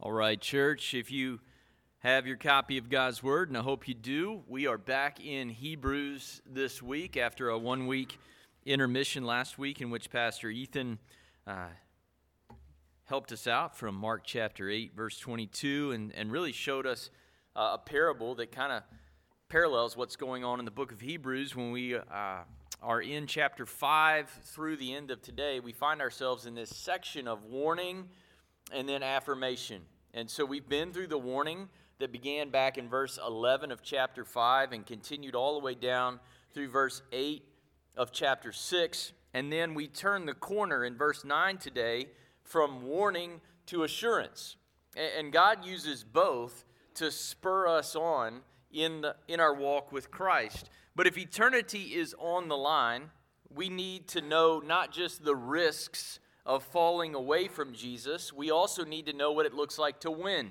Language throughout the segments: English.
All right, church, if you have your copy of God's Word, and I hope you do, we are back in Hebrews this week after a one week intermission last week in which Pastor Ethan uh, helped us out from Mark chapter 8, verse 22, and, and really showed us uh, a parable that kind of parallels what's going on in the book of Hebrews when we uh, are in chapter 5 through the end of today. We find ourselves in this section of warning and then affirmation. And so we've been through the warning that began back in verse 11 of chapter 5 and continued all the way down through verse 8 of chapter 6. And then we turn the corner in verse 9 today from warning to assurance. And God uses both to spur us on in, the, in our walk with Christ. But if eternity is on the line, we need to know not just the risks of falling away from Jesus, we also need to know what it looks like to win.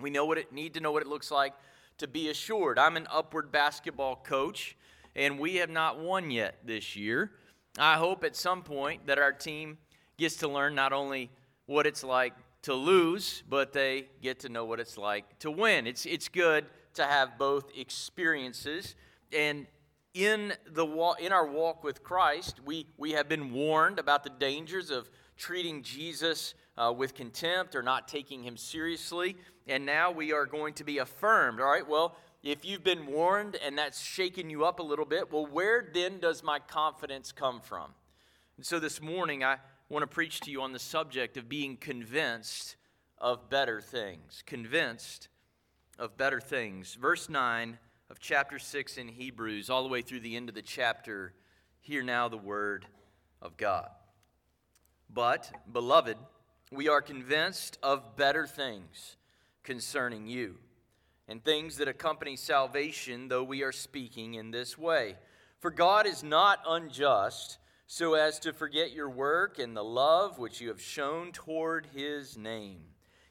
We know what it need to know what it looks like to be assured. I'm an upward basketball coach, and we have not won yet this year. I hope at some point that our team gets to learn not only what it's like to lose, but they get to know what it's like to win. It's, it's good to have both experiences. And in, the in our walk with Christ, we, we have been warned about the dangers of treating Jesus uh, with contempt or not taking him seriously. And now we are going to be affirmed. All right, well, if you've been warned and that's shaken you up a little bit, well, where then does my confidence come from? And so this morning, I want to preach to you on the subject of being convinced of better things. Convinced of better things. Verse 9 of chapter 6 in Hebrews, all the way through the end of the chapter, hear now the word of God. But, beloved, we are convinced of better things concerning you, and things that accompany salvation, though we are speaking in this way. For God is not unjust, so as to forget your work and the love which you have shown toward his name,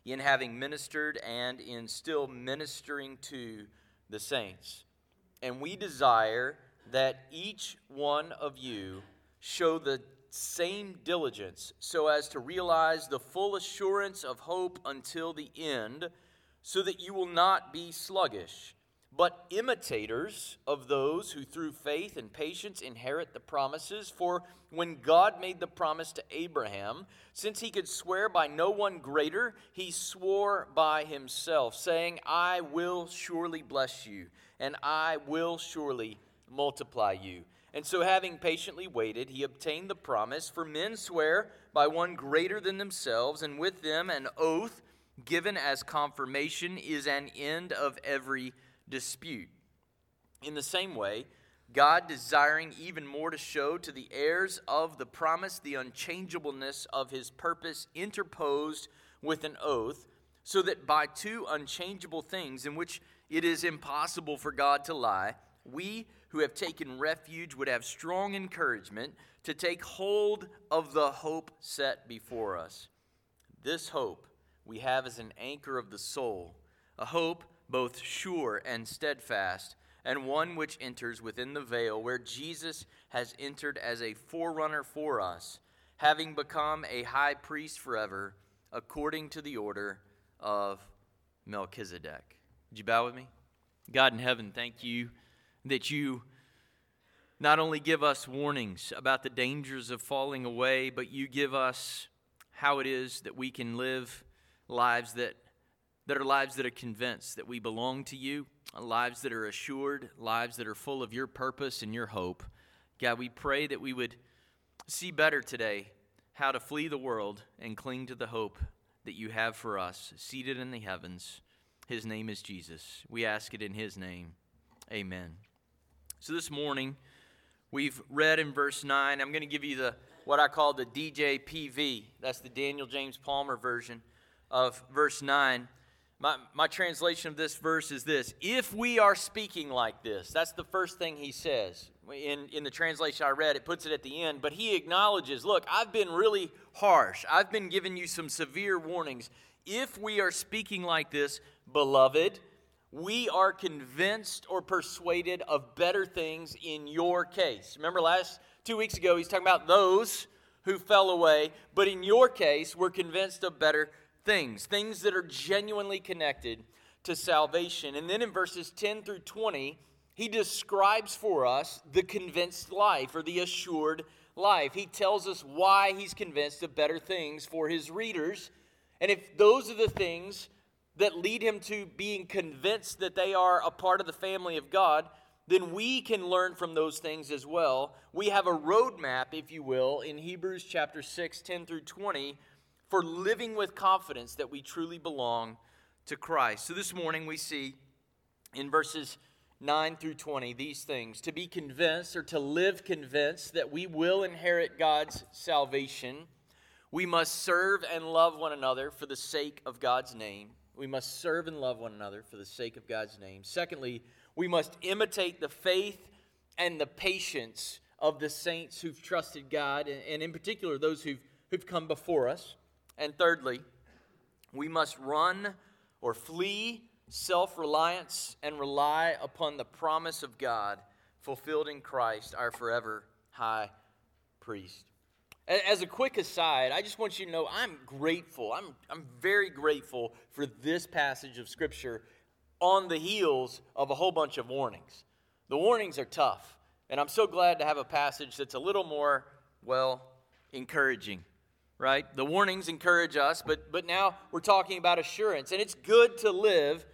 in having ministered and in still ministering to the saints. And we desire that each one of you show the same diligence so as to realize the full assurance of hope until the end, so that you will not be sluggish, but imitators of those who through faith and patience inherit the promises. For when God made the promise to Abraham, since he could swear by no one greater, he swore by himself, saying, I will surely bless you, and I will surely multiply you. And so, having patiently waited, he obtained the promise. For men swear by one greater than themselves, and with them an oath given as confirmation is an end of every dispute. In the same way, God, desiring even more to show to the heirs of the promise the unchangeableness of his purpose, interposed with an oath, so that by two unchangeable things in which it is impossible for God to lie, we who have taken refuge would have strong encouragement to take hold of the hope set before us. This hope we have as an anchor of the soul, a hope both sure and steadfast and one which enters within the veil where Jesus has entered as a forerunner for us, having become a high priest forever, according to the order of Melchizedek. Would you bow with me? God in heaven, thank you that you not only give us warnings about the dangers of falling away, but you give us how it is that we can live lives that, that are lives that are convinced that we belong to you lives that are assured, lives that are full of your purpose and your hope. God, we pray that we would see better today how to flee the world and cling to the hope that you have for us, seated in the heavens. His name is Jesus. We ask it in His name. Amen. So this morning, we've read in verse 9. I'm going to give you the what I call the DJPV. That's the Daniel James Palmer version of verse 9. My, my translation of this verse is this If we are speaking like this, that's the first thing he says. In, in the translation I read, it puts it at the end, but he acknowledges look, I've been really harsh. I've been giving you some severe warnings. If we are speaking like this, beloved, we are convinced or persuaded of better things in your case. Remember last two weeks ago, he's talking about those who fell away, but in your case, we're convinced of better things, things that are genuinely connected to salvation. And then in verses 10 through 20, he describes for us the convinced life or the assured life. He tells us why he's convinced of better things for his readers. And if those are the things that lead him to being convinced that they are a part of the family of God, then we can learn from those things as well. We have a roadmap, if you will, in Hebrews chapter 6, 10 through 20, for living with confidence that we truly belong to Christ. So this morning we see in verses 9 through 20 these things to be convinced or to live convinced that we will inherit God's salvation. We must serve and love one another for the sake of God's name. We must serve and love one another for the sake of God's name. Secondly, we must imitate the faith and the patience of the saints who've trusted God, and in particular, those who've, who've come before us. And thirdly, we must run or flee self reliance and rely upon the promise of God fulfilled in Christ, our forever high priest. As a quick aside, I just want you to know I'm grateful. I'm, I'm very grateful for this passage of Scripture on the heels of a whole bunch of warnings. The warnings are tough, and I'm so glad to have a passage that's a little more, well, encouraging, right? The warnings encourage us, but, but now we're talking about assurance, and it's good to live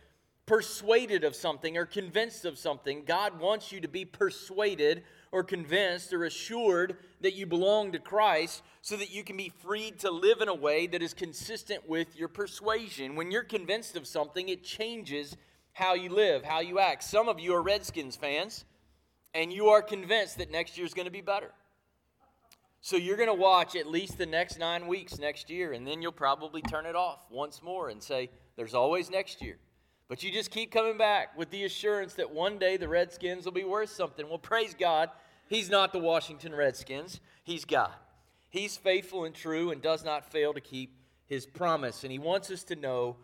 persuaded of something or convinced of something. God wants you to be persuaded or convinced or assured that you belong to Christ so that you can be freed to live in a way that is consistent with your persuasion. When you're convinced of something, it changes how you live, how you act. Some of you are Redskins fans, and you are convinced that next year is going to be better. So you're going to watch at least the next nine weeks next year, and then you'll probably turn it off once more and say, There's always next year. But you just keep coming back with the assurance that one day the Redskins will be worth something. Well, praise God. He's not the Washington Redskins, He's God. He's faithful and true and does not fail to keep His promise. And He wants us to know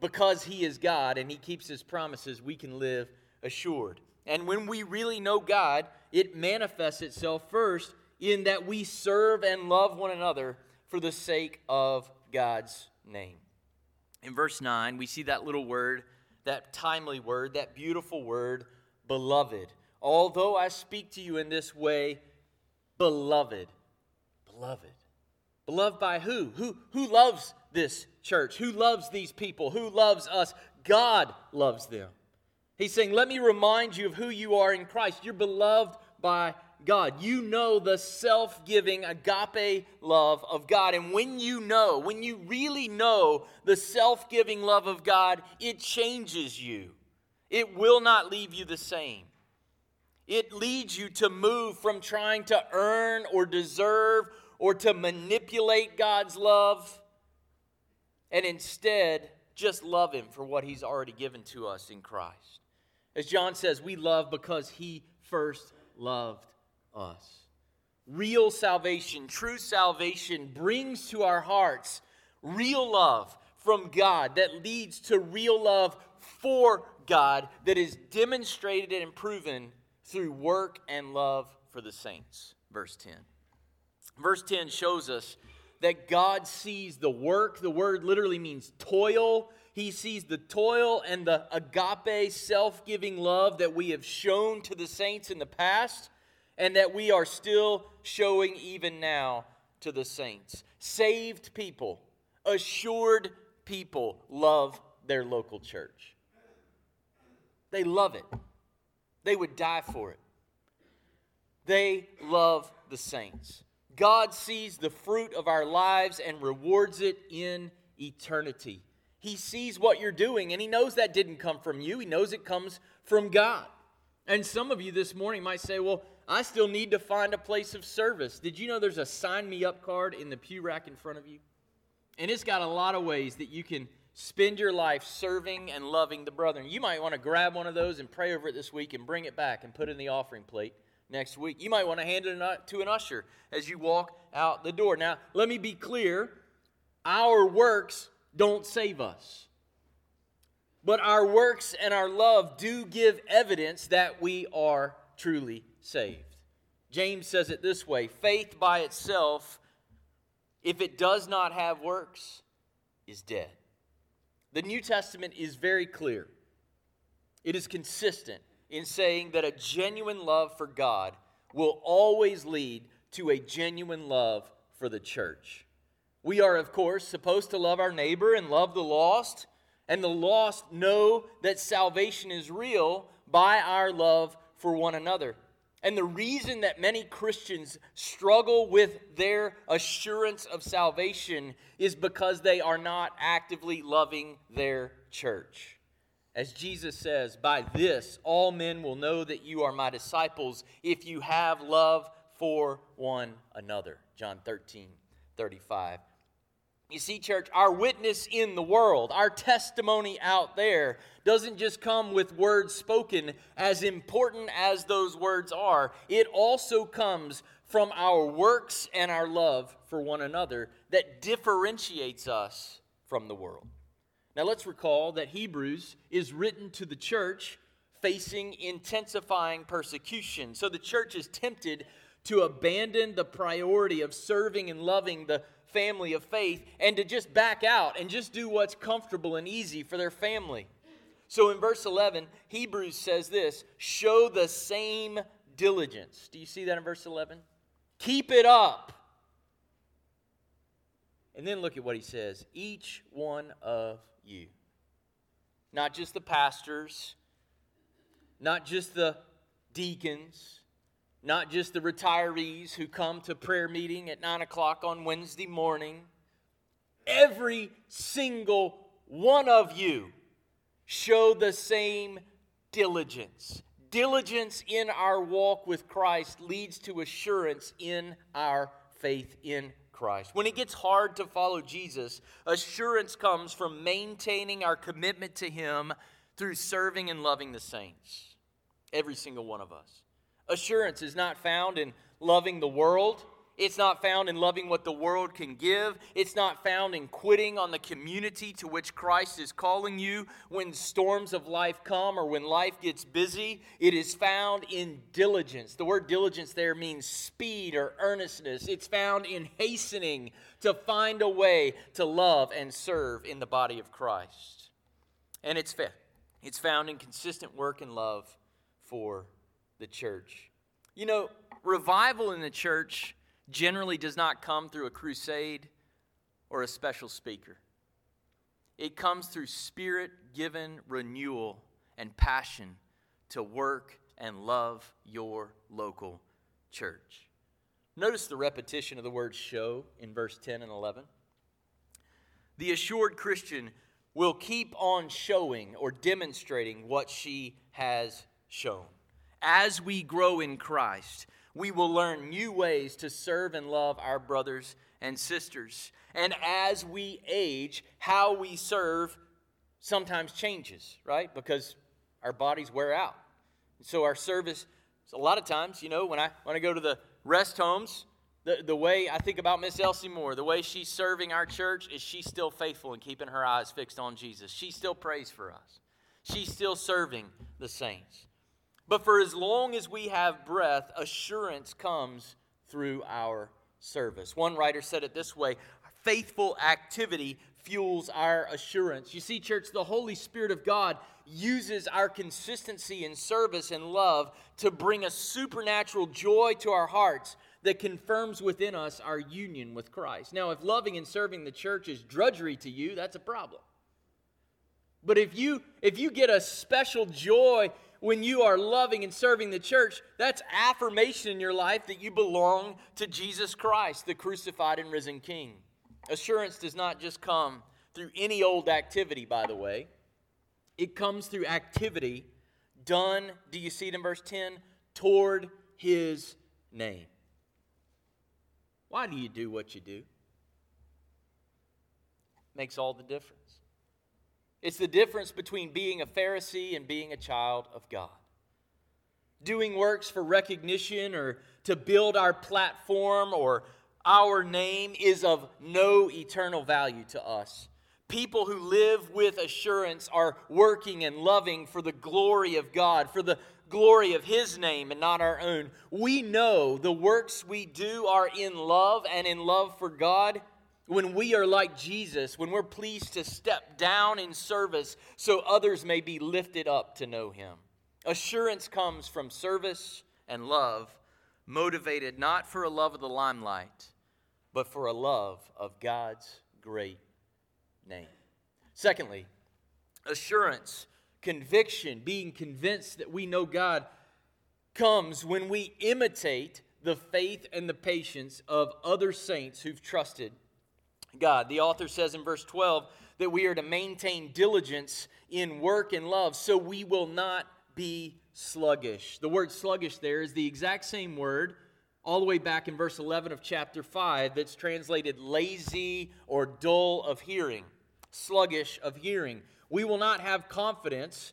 because He is God and He keeps His promises, we can live assured. And when we really know God, it manifests itself first in that we serve and love one another for the sake of God's name. In verse 9, we see that little word, that timely word, that beautiful word, beloved. Although I speak to you in this way, beloved. Beloved. Beloved by who? Who, who loves this church? Who loves these people? Who loves us? God loves them. He's saying, Let me remind you of who you are in Christ. You're beloved by God. You know the self giving agape love of God. And when you know, when you really know the self giving love of God, it changes you. It will not leave you the same. It leads you to move from trying to earn or deserve or to manipulate God's love and instead just love Him for what He's already given to us in Christ. As John says, we love because He first loved us. Real salvation, true salvation brings to our hearts real love from God that leads to real love for God that is demonstrated and proven through work and love for the saints. Verse 10. Verse 10 shows us that God sees the work. The word literally means toil. He sees the toil and the agape, self giving love that we have shown to the saints in the past and that we are still showing even now to the saints. Saved people, assured people love their local church. They love it, they would die for it. They love the saints. God sees the fruit of our lives and rewards it in eternity. He sees what you're doing, and He knows that didn't come from you. He knows it comes from God. And some of you this morning might say, Well, I still need to find a place of service. Did you know there's a sign me up card in the pew rack in front of you? And it's got a lot of ways that you can spend your life serving and loving the brethren. You might want to grab one of those and pray over it this week and bring it back and put it in the offering plate next week. You might want to hand it to an usher as you walk out the door. Now, let me be clear our works don't save us. But our works and our love do give evidence that we are truly saved. James says it this way faith by itself, if it does not have works, is dead. The New Testament is very clear. It is consistent in saying that a genuine love for God will always lead to a genuine love for the church. We are, of course, supposed to love our neighbor and love the lost, and the lost know that salvation is real by our love for one another. And the reason that many Christians struggle with their assurance of salvation is because they are not actively loving their church. As Jesus says, By this all men will know that you are my disciples if you have love for one another. John 13, 35. You see, church, our witness in the world, our testimony out there, doesn't just come with words spoken, as important as those words are. It also comes from our works and our love for one another that differentiates us from the world. Now, let's recall that Hebrews is written to the church facing intensifying persecution. So the church is tempted to abandon the priority of serving and loving the family of faith and to just back out and just do what's comfortable and easy for their family. So in verse 11, Hebrews says this show the same diligence. Do you see that in verse 11? Keep it up. And then look at what he says each one of you. Not just the pastors, not just the deacons, not just the retirees who come to prayer meeting at 9 o'clock on Wednesday morning. Every single one of you show the same diligence. Diligence in our walk with Christ leads to assurance in our faith in Christ. When it gets hard to follow Jesus, assurance comes from maintaining our commitment to Him through serving and loving the saints. Every single one of us. Assurance is not found in loving the world. It's not found in loving what the world can give. It's not found in quitting on the community to which Christ is calling you when storms of life come or when life gets busy. It is found in diligence. The word diligence there means speed or earnestness. It's found in hastening to find a way to love and serve in the body of Christ. And it's, faith. it's found in consistent work and love for the church. You know, revival in the church generally does not come through a crusade or a special speaker. It comes through spirit given renewal and passion to work and love your local church. Notice the repetition of the word show in verse 10 and 11. The assured Christian will keep on showing or demonstrating what she has shown. As we grow in Christ, we will learn new ways to serve and love our brothers and sisters. And as we age, how we serve sometimes changes, right? Because our bodies wear out. So our service, a lot of times, you know, when I when I go to the rest homes, the, the way I think about Miss Elsie Moore, the way she's serving our church is she's still faithful and keeping her eyes fixed on Jesus. She still prays for us. She's still serving the saints. But for as long as we have breath, assurance comes through our service. One writer said it this way faithful activity fuels our assurance. You see, church, the Holy Spirit of God uses our consistency in service and love to bring a supernatural joy to our hearts that confirms within us our union with Christ. Now, if loving and serving the church is drudgery to you, that's a problem. But if you if you get a special joy when you are loving and serving the church, that's affirmation in your life that you belong to Jesus Christ, the crucified and risen King. Assurance does not just come through any old activity, by the way, it comes through activity done, do you see it in verse 10? Toward his name. Why do you do what you do? Makes all the difference. It's the difference between being a Pharisee and being a child of God. Doing works for recognition or to build our platform or our name is of no eternal value to us. People who live with assurance are working and loving for the glory of God, for the glory of His name and not our own. We know the works we do are in love and in love for God when we are like Jesus, when we're pleased to step down in service so others may be lifted up to know him. Assurance comes from service and love, motivated not for a love of the limelight, but for a love of God's great name. Secondly, assurance, conviction, being convinced that we know God comes when we imitate the faith and the patience of other saints who've trusted God. The author says in verse 12 that we are to maintain diligence in work and love so we will not be sluggish. The word sluggish there is the exact same word all the way back in verse 11 of chapter 5 that's translated lazy or dull of hearing, sluggish of hearing. We will not have confidence,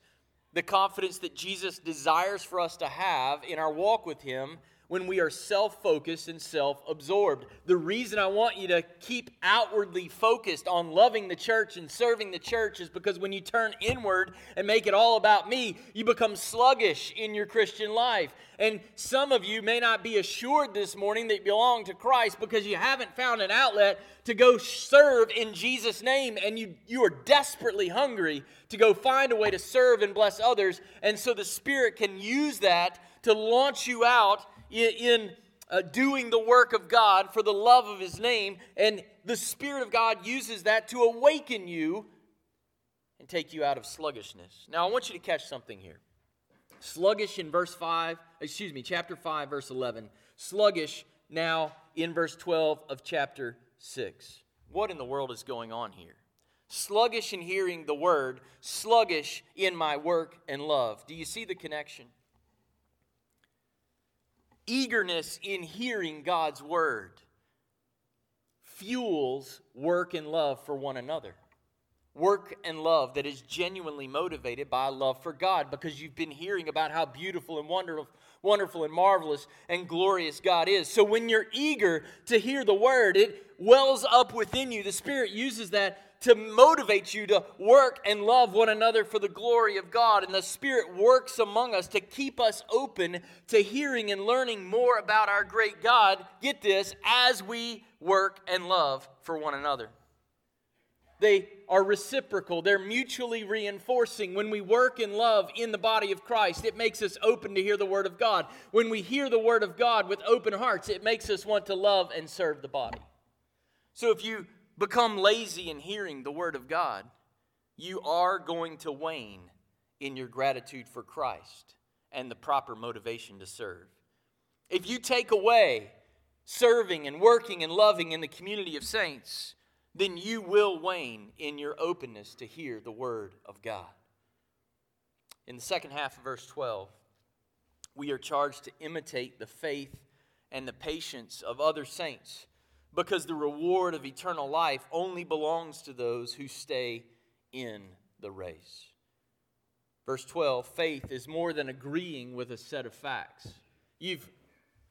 the confidence that Jesus desires for us to have in our walk with Him when we are self focused and self absorbed. The reason I want you to keep outwardly focused on loving the church and serving the church is because when you turn inward and make it all about me, you become sluggish in your Christian life. And some of you may not be assured this morning that you belong to Christ because you haven't found an outlet to go serve in Jesus' name and you, you are desperately hungry to go find a way to serve and bless others. And so the Spirit can use that to launch you out in uh, doing the work of God for the love of His name, and the Spirit of God uses that to awaken you and take you out of sluggishness. Now, I want you to catch something here. Sluggish in verse 5, excuse me, chapter 5, verse 11. Sluggish now in verse 12 of chapter 6. What in the world is going on here? Sluggish in hearing the word, sluggish in my work and love. Do you see the connection? Eagerness in hearing God's word fuels work and love for one another. Work and love that is genuinely motivated by love for God because you've been hearing about how beautiful and wonderful, wonderful and marvelous and glorious God is. So when you're eager to hear the word, it wells up within you. The Spirit uses that to motivate you to work and love one another for the glory of God. And the Spirit works among us to keep us open to hearing and learning more about our great God. Get this, as we work and love for one another. They are reciprocal, they're mutually reinforcing. When we work in love in the body of Christ, it makes us open to hear the Word of God. When we hear the Word of God with open hearts, it makes us want to love and serve the body. So if you become lazy in hearing the Word of God, you are going to wane in your gratitude for Christ and the proper motivation to serve. If you take away serving and working and loving in the community of saints, then you will wane in your openness to hear the Word of God. In the second half of verse 12, we are charged to imitate the faith and the patience of other saints because the reward of eternal life only belongs to those who stay in the race. Verse 12 faith is more than agreeing with a set of facts. You've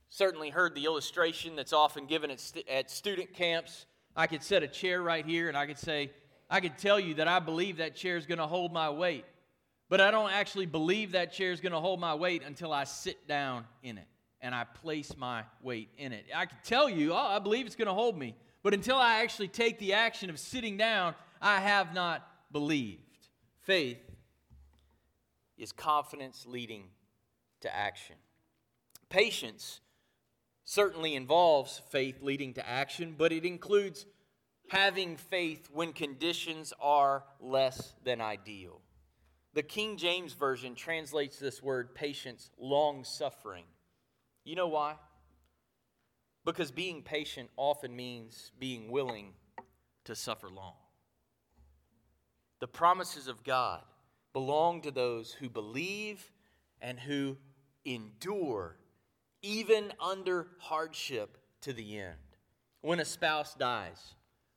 certainly heard the illustration that's often given at, st- at student camps. I could set a chair right here and I could say, I could tell you that I believe that chair is going to hold my weight, but I don't actually believe that chair is going to hold my weight until I sit down in it and I place my weight in it. I could tell you, oh, I believe it's going to hold me. But until I actually take the action of sitting down, I have not believed. Faith is confidence leading to action. Patience certainly involves faith leading to action, but it includes having faith when conditions are less than ideal. The King James Version translates this word patience long suffering. You know why? Because being patient often means being willing to suffer long. The promises of God belong to those who believe and who endure, even under hardship to the end. When a spouse dies,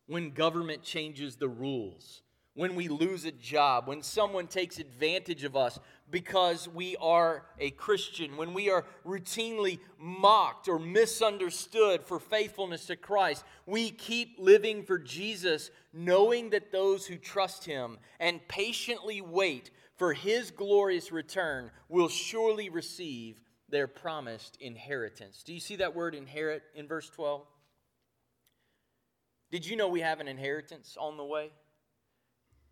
when government changes the rules, when we lose a job, when someone takes advantage of us because we are a Christian, when we are routinely mocked or misunderstood for faithfulness to Christ, we keep living for Jesus, knowing that those who trust Him and patiently wait for His glorious return will surely receive their promised inheritance. Do you see that word inherit in verse 12? Did you know we have an inheritance on the way?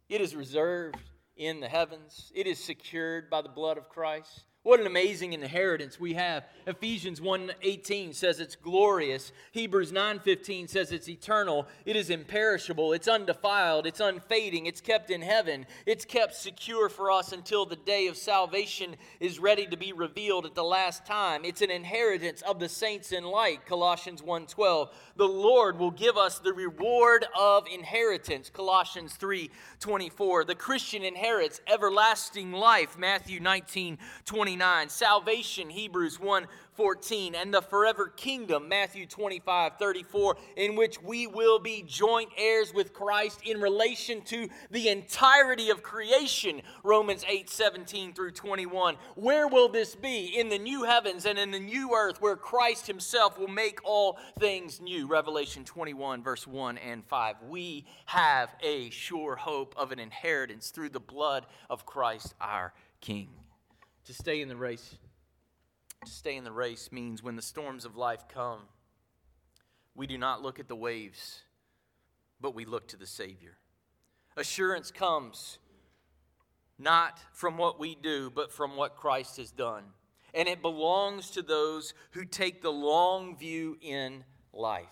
It is reserved in the heavens, it is secured by the blood of Christ. What an amazing inheritance we have. Ephesians 1:18 says it's glorious. Hebrews 9:15 says it's eternal. It is imperishable, it's undefiled, it's unfading, it's kept in heaven. It's kept secure for us until the day of salvation is ready to be revealed at the last time. It's an inheritance of the saints in light. Colossians 1:12. The Lord will give us the reward of inheritance. Colossians 3:24. The Christian inherits everlasting life. Matthew 19:20 29. Salvation, Hebrews 1 14, and the forever kingdom, Matthew 25, 34, in which we will be joint heirs with Christ in relation to the entirety of creation, Romans 8, 17 through 21. Where will this be? In the new heavens and in the new earth, where Christ himself will make all things new, Revelation 21, verse 1 and 5. We have a sure hope of an inheritance through the blood of Christ our King. To stay in the race, to stay in the race means when the storms of life come, we do not look at the waves, but we look to the Savior. Assurance comes not from what we do, but from what Christ has done. And it belongs to those who take the long view in life.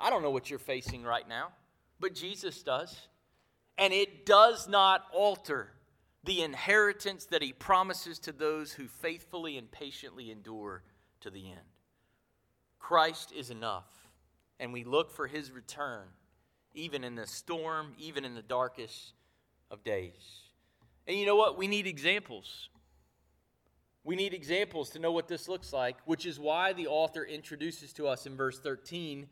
I don't know what you're facing right now, but Jesus does. And it does not alter the inheritance that he promises to those who faithfully and patiently endure to the end. Christ is enough, and we look for his return, even in the storm, even in the darkest of days. And you know what? We need examples. We need examples to know what this looks like, which is why the author introduces to us in verse 13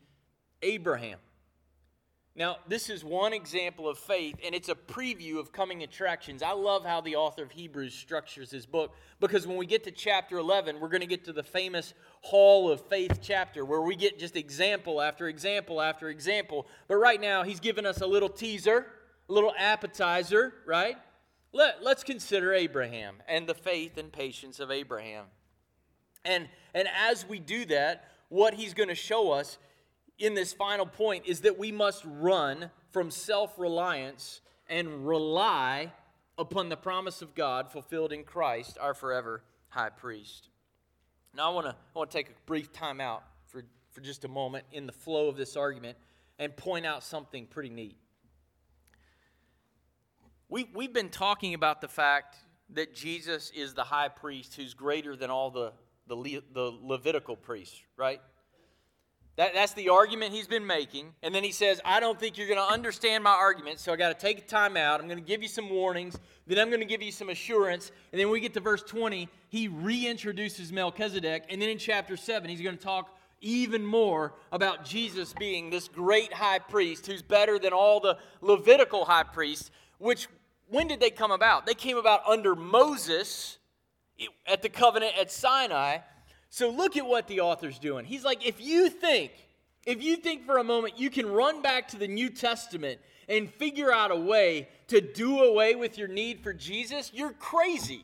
Abraham. Now, this is one example of faith, and it's a preview of coming attractions. I love how the author of Hebrews structures his book because when we get to chapter 11, we're going to get to the famous Hall of Faith chapter where we get just example after example after example. But right now, he's given us a little teaser, a little appetizer, right? Let, let's consider Abraham and the faith and patience of Abraham. And, and as we do that, what he's going to show us in this final point is that we must run from self reliance and rely upon the promise of God fulfilled in Christ, our forever high priest. Now, I want to I want to take a brief time out for, for just a moment in the flow of this argument and point out something pretty neat. We, we've been talking about the fact that Jesus is the high priest who's greater than all the, the, the Levitical priests, right? That, that's the argument he's been making. And then he says, I don't think you're going to understand my argument, so I got to take a time out. I'm going to give you some warnings. Then I'm going to give you some assurance. And then we get to verse 20, he reintroduces Melchizedek. And then in chapter 7, he's going to talk even more about Jesus being this great high priest who's better than all the Levitical high priests, which, when did they come about? They came about under Moses at the covenant at Sinai. So look at what the author's doing. He's like, if you think, if you think for a moment you can run back to the New Testament and figure out a way to do away with your need for Jesus, you're crazy.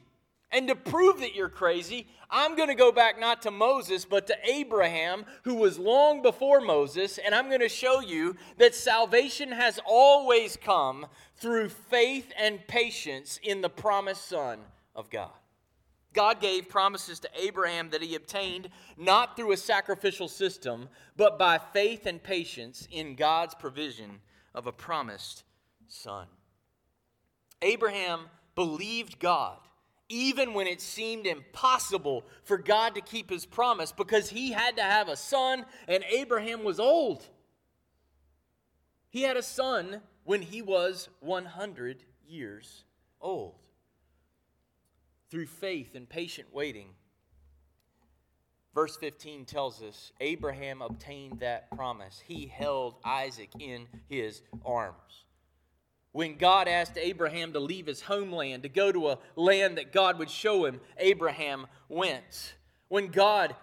And to prove that you're crazy, I'm going to go back not to Moses, but to Abraham, who was long before Moses, and I'm going to show you that salvation has always come through faith and patience in the promised Son of God. God gave promises to Abraham that he obtained not through a sacrificial system, but by faith and patience in God's provision of a promised son. Abraham believed God even when it seemed impossible for God to keep his promise because he had to have a son and Abraham was old. He had a son when he was 100 years old through faith and patient waiting. Verse 15 tells us Abraham obtained that promise. He held Isaac in his arms. When God asked Abraham to leave his homeland, to go to a land that God would show him, Abraham went. When God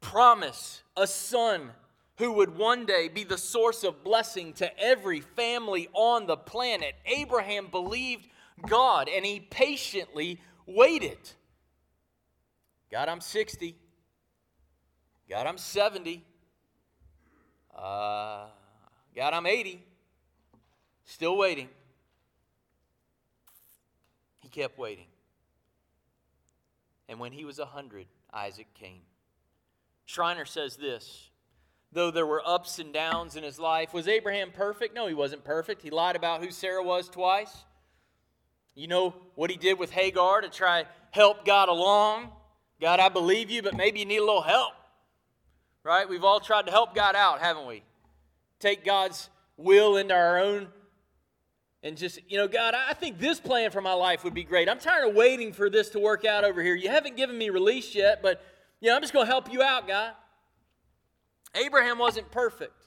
promised a son who would one day be the source of blessing to every family on the planet, Abraham believed God and he patiently waited. God, I'm 60. God, I'm 70. Uh, God, I'm 80. Still waiting. He kept waiting. And when he was 100, Isaac came. Schreiner says this though there were ups and downs in his life, was Abraham perfect? No, he wasn't perfect. He lied about who Sarah was twice. You know what he did with Hagar to try help God along? God, I believe you, but maybe you need a little help. Right? We've all tried to help God out, haven't we? Take God's will into our own and just, you know, God, I think this plan for my life would be great. I'm tired of waiting for this to work out over here. You haven't given me release yet, but, you know, I'm just going to help you out, God. Abraham wasn't perfect,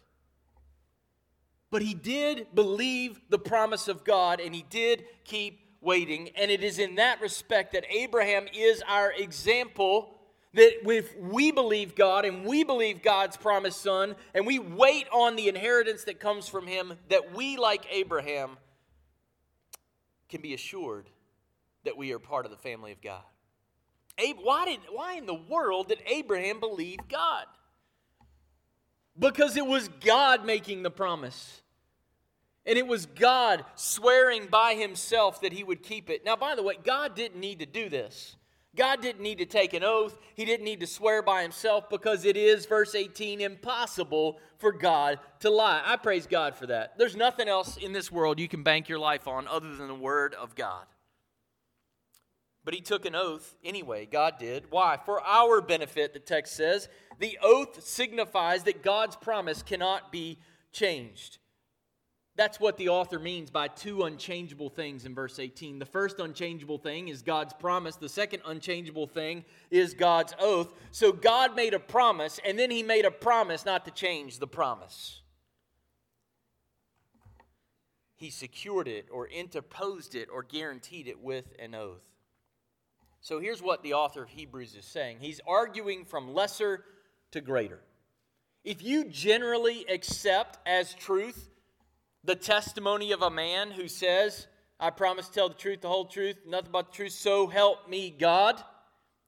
but he did believe the promise of God and he did keep waiting. And it is in that respect that Abraham is our example that if we believe God and we believe God's promised son and we wait on the inheritance that comes from him, that we, like Abraham, can be assured that we are part of the family of God. Why, did, why in the world did Abraham believe God? Because it was God making the promise. And it was God swearing by himself that he would keep it. Now, by the way, God didn't need to do this. God didn't need to take an oath. He didn't need to swear by himself because it is, verse 18, impossible for God to lie. I praise God for that. There's nothing else in this world you can bank your life on other than the Word of God. But he took an oath anyway. God did. Why? For our benefit, the text says. The oath signifies that God's promise cannot be changed. That's what the author means by two unchangeable things in verse 18. The first unchangeable thing is God's promise, the second unchangeable thing is God's oath. So God made a promise, and then he made a promise not to change the promise. He secured it, or interposed it, or guaranteed it with an oath. So here's what the author of Hebrews is saying he's arguing from lesser to greater. If you generally accept as truth the testimony of a man who says, I promise to tell the truth, the whole truth, nothing but the truth, so help me God.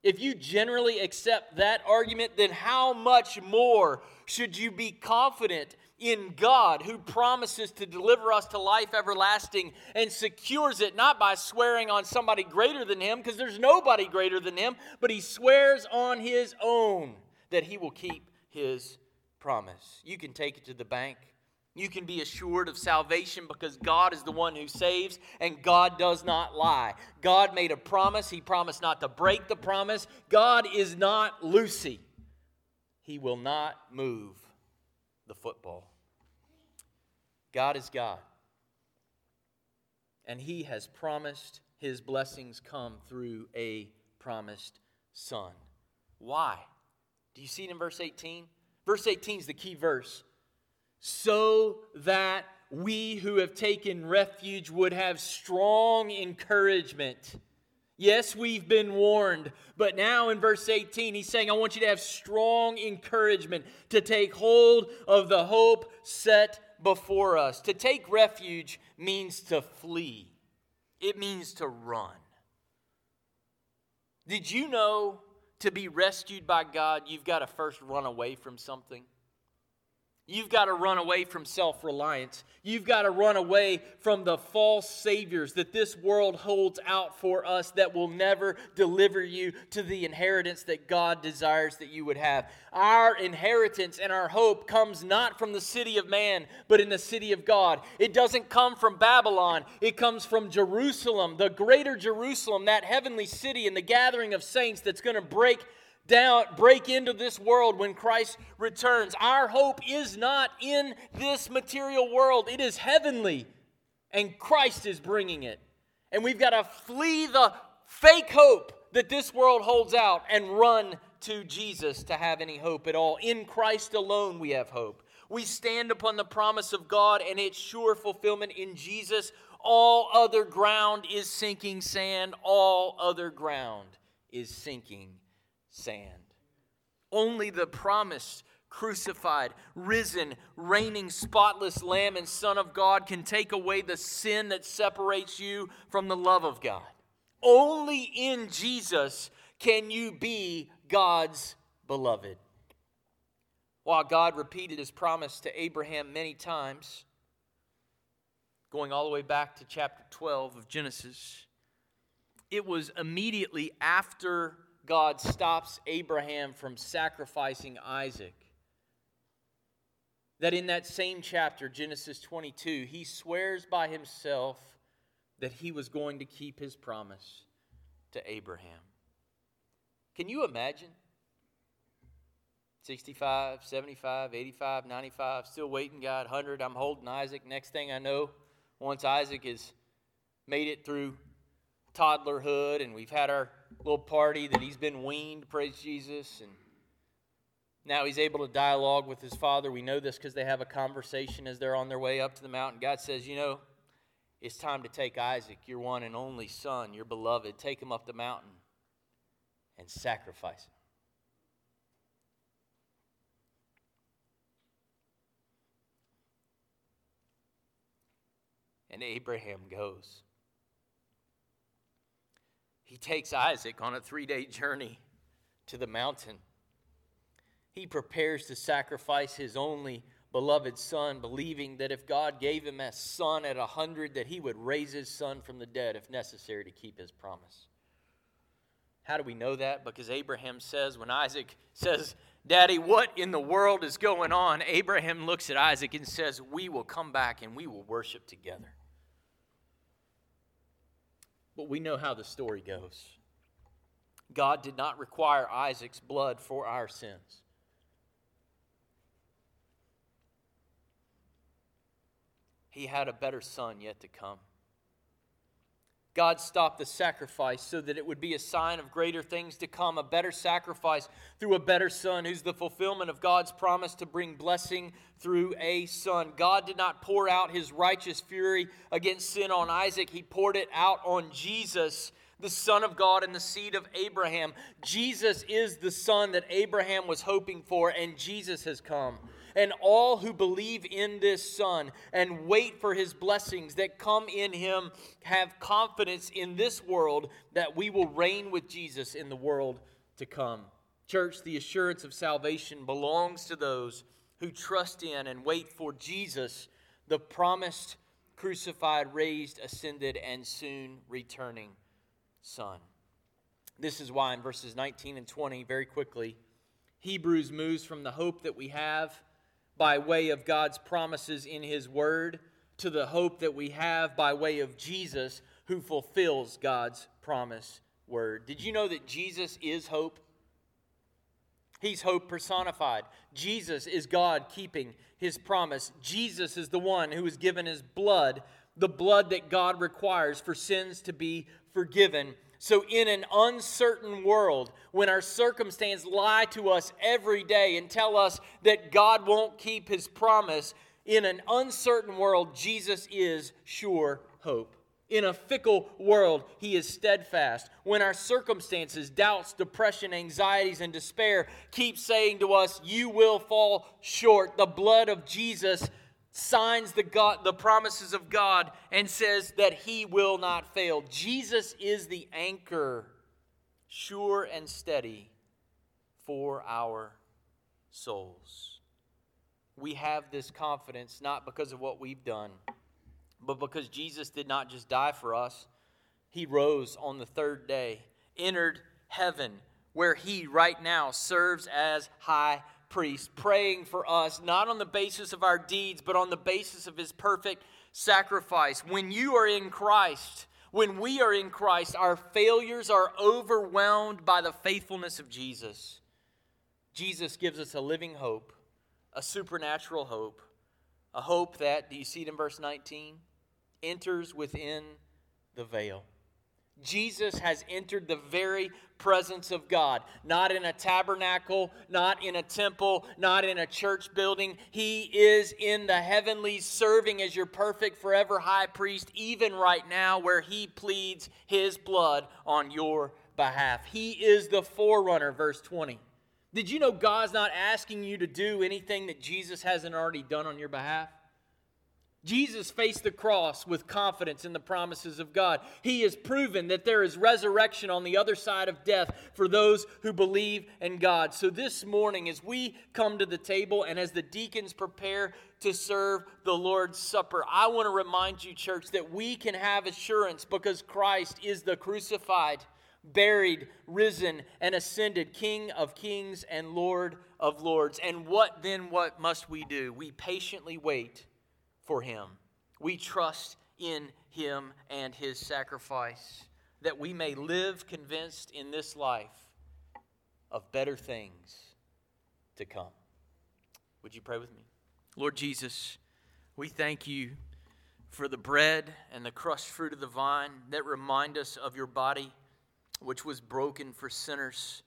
If you generally accept that argument, then how much more should you be confident in God who promises to deliver us to life everlasting and secures it not by swearing on somebody greater than Him, because there's nobody greater than Him, but He swears on His own that He will keep His promise. You can take it to the bank. You can be assured of salvation because God is the one who saves and God does not lie. God made a promise. He promised not to break the promise. God is not Lucy. He will not move the football. God is God. And He has promised His blessings come through a promised Son. Why? Do you see it in verse 18? Verse 18 is the key verse so that we who have taken refuge would have strong encouragement. Yes, we've been warned, but now in verse 18, he's saying, I want you to have strong encouragement to take hold of the hope set before us. To take refuge means to flee, it means to run. Did you know to be rescued by God, you've got to first run away from something? You've got to run away from self reliance. You've got to run away from the false saviors that this world holds out for us that will never deliver you to the inheritance that God desires that you would have. Our inheritance and our hope comes not from the city of man, but in the city of God. It doesn't come from Babylon, it comes from Jerusalem, the greater Jerusalem, that heavenly city and the gathering of saints that's going to break down, break into this world when Christ returns. Our hope is not in this material world, it is heavenly, and Christ is bringing it. And we've got to flee the fake hope that this world holds out and run to Jesus to have any hope at all. In Christ alone, we have hope. We stand upon the promise of God and its sure fulfillment in Jesus. All other ground is sinking sand. All other ground is sinking sand. Only the promised, crucified, risen, reigning, spotless Lamb and Son of God can take away the sin that separates you from the love of God. Only in Jesus can you be God's beloved. while God repeated his promise to Abraham many times, going all the way back to chapter 12 of Genesis, it was immediately after God stops Abraham from sacrificing Isaac that in that same chapter, Genesis 22, he swears by himself that he was going to keep his promise to Abraham. Can you imagine? 65, 75, 85, 95, still waiting, God, 100. I'm holding Isaac. Next thing I know, once Isaac has made it through toddlerhood and we've had our little party that he's been weaned, praise Jesus, and now he's able to dialogue with his father. We know this because they have a conversation as they're on their way up to the mountain. God says, You know, it's time to take Isaac, your one and only son, your beloved, take him up the mountain and sacrifice him. And Abraham goes. He takes Isaac on a three day journey to the mountain. He prepares to sacrifice his only beloved son, believing that if God gave him a son at a hundred, that he would raise his son from the dead if necessary to keep his promise. How do we know that? Because Abraham says, when Isaac says, Daddy, what in the world is going on? Abraham looks at Isaac and says, We will come back and we will worship together. But we know how the story goes. God did not require Isaac's blood for our sins. He had a better son yet to come. God stopped the sacrifice so that it would be a sign of greater things to come, a better sacrifice through a better son who's the fulfillment of God's promise to bring blessing through a son. God did not pour out his righteous fury against sin on Isaac, he poured it out on Jesus. The Son of God and the seed of Abraham. Jesus is the Son that Abraham was hoping for, and Jesus has come and all who believe in this Son and wait for his blessings that come in him have confidence in this world that we will reign with Jesus in the world to come. Church, the assurance of salvation belongs to those who trust in and wait for Jesus, the promised, crucified, raised, ascended, and soon returning Son. This is why in verses 19 and 20, very quickly, Hebrews moves from the hope that we have by way of God's promises in His Word to the hope that we have by way of Jesus who fulfills God's promise word. Did you know that Jesus is hope? He's hope personified. Jesus is God keeping his promise. Jesus is the one who has given his blood, the blood that God requires for sins to be forgiven so, in an uncertain world, when our circumstances lie to us every day and tell us that God won't keep his promise, in an uncertain world, Jesus is sure hope. In a fickle world, he is steadfast. When our circumstances, doubts, depression, anxieties, and despair keep saying to us, You will fall short, the blood of Jesus signs the, God, the promises of God and says that he will not fail. Jesus is the anchor, sure and steady for our souls. We have this confidence not because of what we've done, but because Jesus did not just die for us, he rose on the third day, entered heaven, where he right now serves as high priest praying for us, not on the basis of our deeds, but on the basis of his perfect sacrifice. When you are in Christ, when we are in Christ, our failures are overwhelmed by the faithfulness of Jesus. Jesus gives us a living hope, a supernatural hope, a hope that, do you see it in verse 19? Enters within the veil. Jesus has entered the very presence of God, not in a tabernacle, not in a temple, not in a church building. He is in the heavenlies, serving as your perfect forever high priest, even right now, where he pleads his blood on your behalf. He is the forerunner, verse 20. Did you know God's not asking you to do anything that Jesus hasn't already done on your behalf? Jesus faced the cross with confidence in the promises of God. He has proven that there is resurrection on the other side of death for those who believe in God. So, this morning, as we come to the table and as the deacons prepare to serve the Lord's Supper, I want to remind you, church, that we can have assurance because Christ is the crucified, buried, risen, and ascended King of kings and Lord of lords. And what then, what must we do? We patiently wait for him. We trust in him and his sacrifice that we may live convinced in this life of better things to come. Would you pray with me? Lord Jesus, we thank you for the bread and the crushed fruit of the vine that remind us of your body, which was broken for sinners,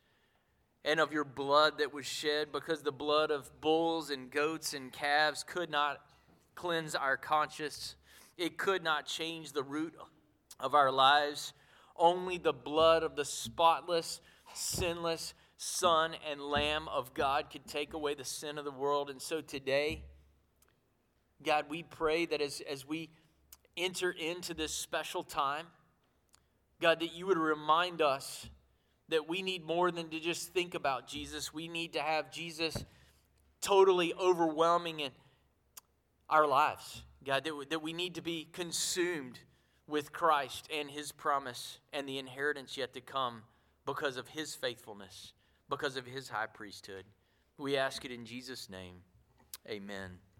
and of your blood that was shed because the blood of bulls and goats and calves could not cleanse our conscience. It could not change the root of our lives. Only the blood of the spotless, sinless Son and Lamb of God could take away the sin of the world. And so today, God, we pray that as, as we enter into this special time, God, that you would remind us that we need more than to just think about Jesus. We need to have Jesus totally overwhelming and our lives, God, that we, that we need to be consumed with Christ and his promise and the inheritance yet to come because of his faithfulness, because of his high priesthood. We ask it in Jesus' name. Amen.